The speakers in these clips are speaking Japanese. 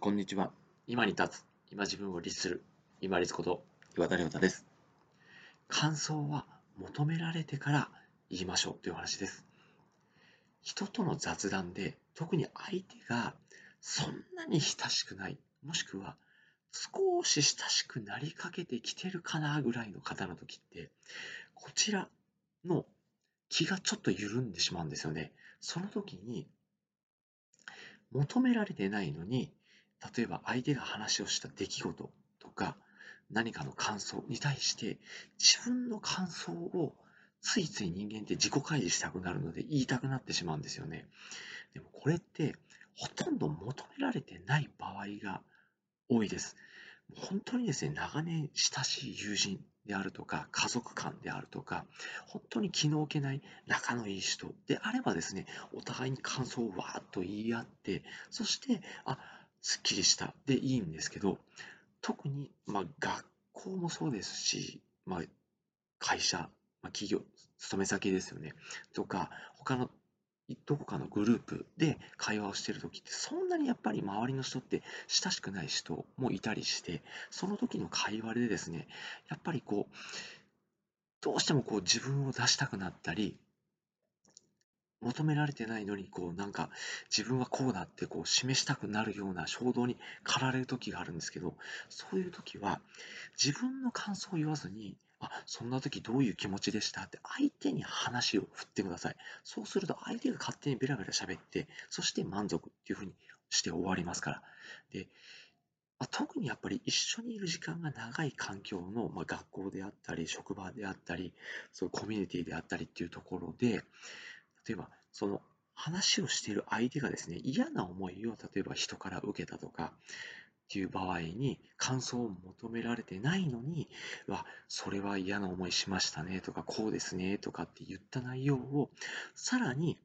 こんにちは。今に立つ、今自分を律する、今律こと岩田亮太です。感想は求められてから言いましょうという話です。人との雑談で、特に相手がそんなに親しくない、もしくは少し親しくなりかけてきてるかなぐらいの方の時って、こちらの気がちょっと緩んでしまうんですよね。その時に、求められてないのに、例えば相手が話をした出来事とか何かの感想に対して自分の感想をついつい人間って自己開示したくなるので言いたくなってしまうんですよね。でもこれってほとんど求められてない場合が多いです。本当にですね、長年親しい友人であるとか、家族間であるとか、本当に気の置けない仲のいい人であればですね、お互いに感想をわーっと言い合って、そして、あ、すっきりした。でいいんですけど、特に、まあ、学校もそうですし、まあ、会社、まあ、企業、勤め先ですよね、とか、他のどこかのグループで会話をしてるときって、そんなにやっぱり周りの人って親しくない人もいたりして、その時の会話でですね、やっぱりこう、どうしてもこう自分を出したくなったり、求められてないのに、こう、なんか、自分はこうだってこう示したくなるような衝動に駆られる時があるんですけど、そういう時は、自分の感想を言わずに、あ、そんな時どういう気持ちでしたって相手に話を振ってください。そうすると相手が勝手にベラベラ喋って、そして満足っていうふうにして終わりますから。で、ま、特にやっぱり一緒にいる時間が長い環境の、ま、学校であったり、職場であったり、そういうコミュニティであったりっていうところで、例えば、その話をしている相手がですね、嫌な思いを例えば人から受けたとかっていう場合に感想を求められてないのに、わ、それは嫌な思いしましたねとか、こうですねとかって言った内容を、さらに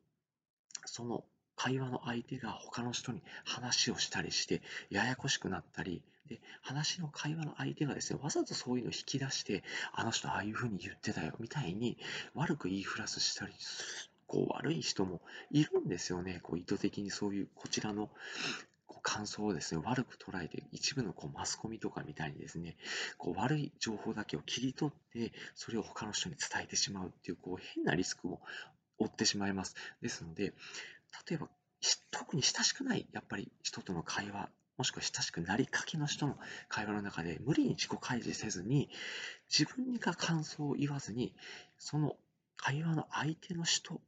その会話の相手が他の人に話をしたりして、ややこしくなったり、で、話の会話の相手がですね、わざとそういうのを引き出して、あの人ああいうふうに言ってたよ、みたいに悪く言いふらすしたりこう悪い人もいるんですよね。こう意図的にそういうこちらのこう感想をですね、悪く捉えて、一部のこうマスコミとかみたいにですね、こう悪い情報だけを切り取って、それを他の人に伝えてしまうっていう、こう変なリスクを負ってしまいます。ですので、例えば、特に親しくない、やっぱり人との会話、もしくは親しくなりかけの人の会話の中で無理に自己開示せずに、自分が感想を言わずに、その会話の相手の人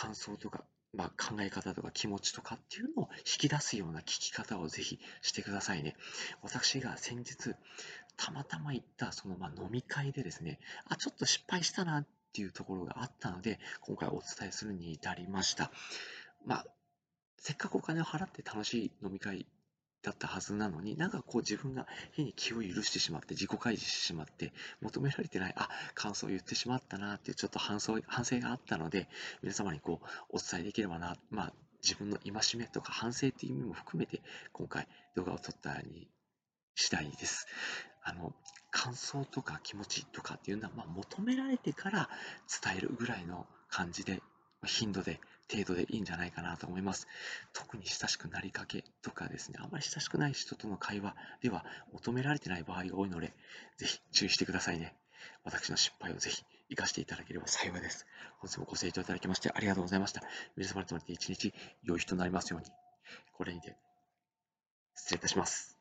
感想とか、まあ、考え方とか気持ちとかっていうのを引き出すような聞き方をぜひしてくださいね。私が先日、たまたま行ったそのま飲み会でですね、あ、ちょっと失敗したなっていうところがあったので、今回お伝えするに至りました。まあ、せっかくお金を払って楽しい飲み会だったはずなのに、なんかこう自分が変に気を許してしまって、自己開示してしまって、求められてない、あ、感想を言ってしまったなっていうちょっと反省反省があったので、皆様にこうお伝えできればな、まあ自分の戒めとか反省っていう意味も含めて、今回動画を撮ったにしたいです。あの、感想とか気持ちとかっていうのは、まあ、求められてから伝えるぐらいの感じで、頻度で程度でいいんじゃないかなと思います。特に親しくなりかけとかですね、あまり親しくない人との会話では求められてない場合が多いので、ぜひ注意してくださいね。私の失敗をぜひ活かしていただければ幸いです。本日もご清聴いただきましてありがとうございました。皆様にとって一日良い日となりますように。これにて失礼いたします。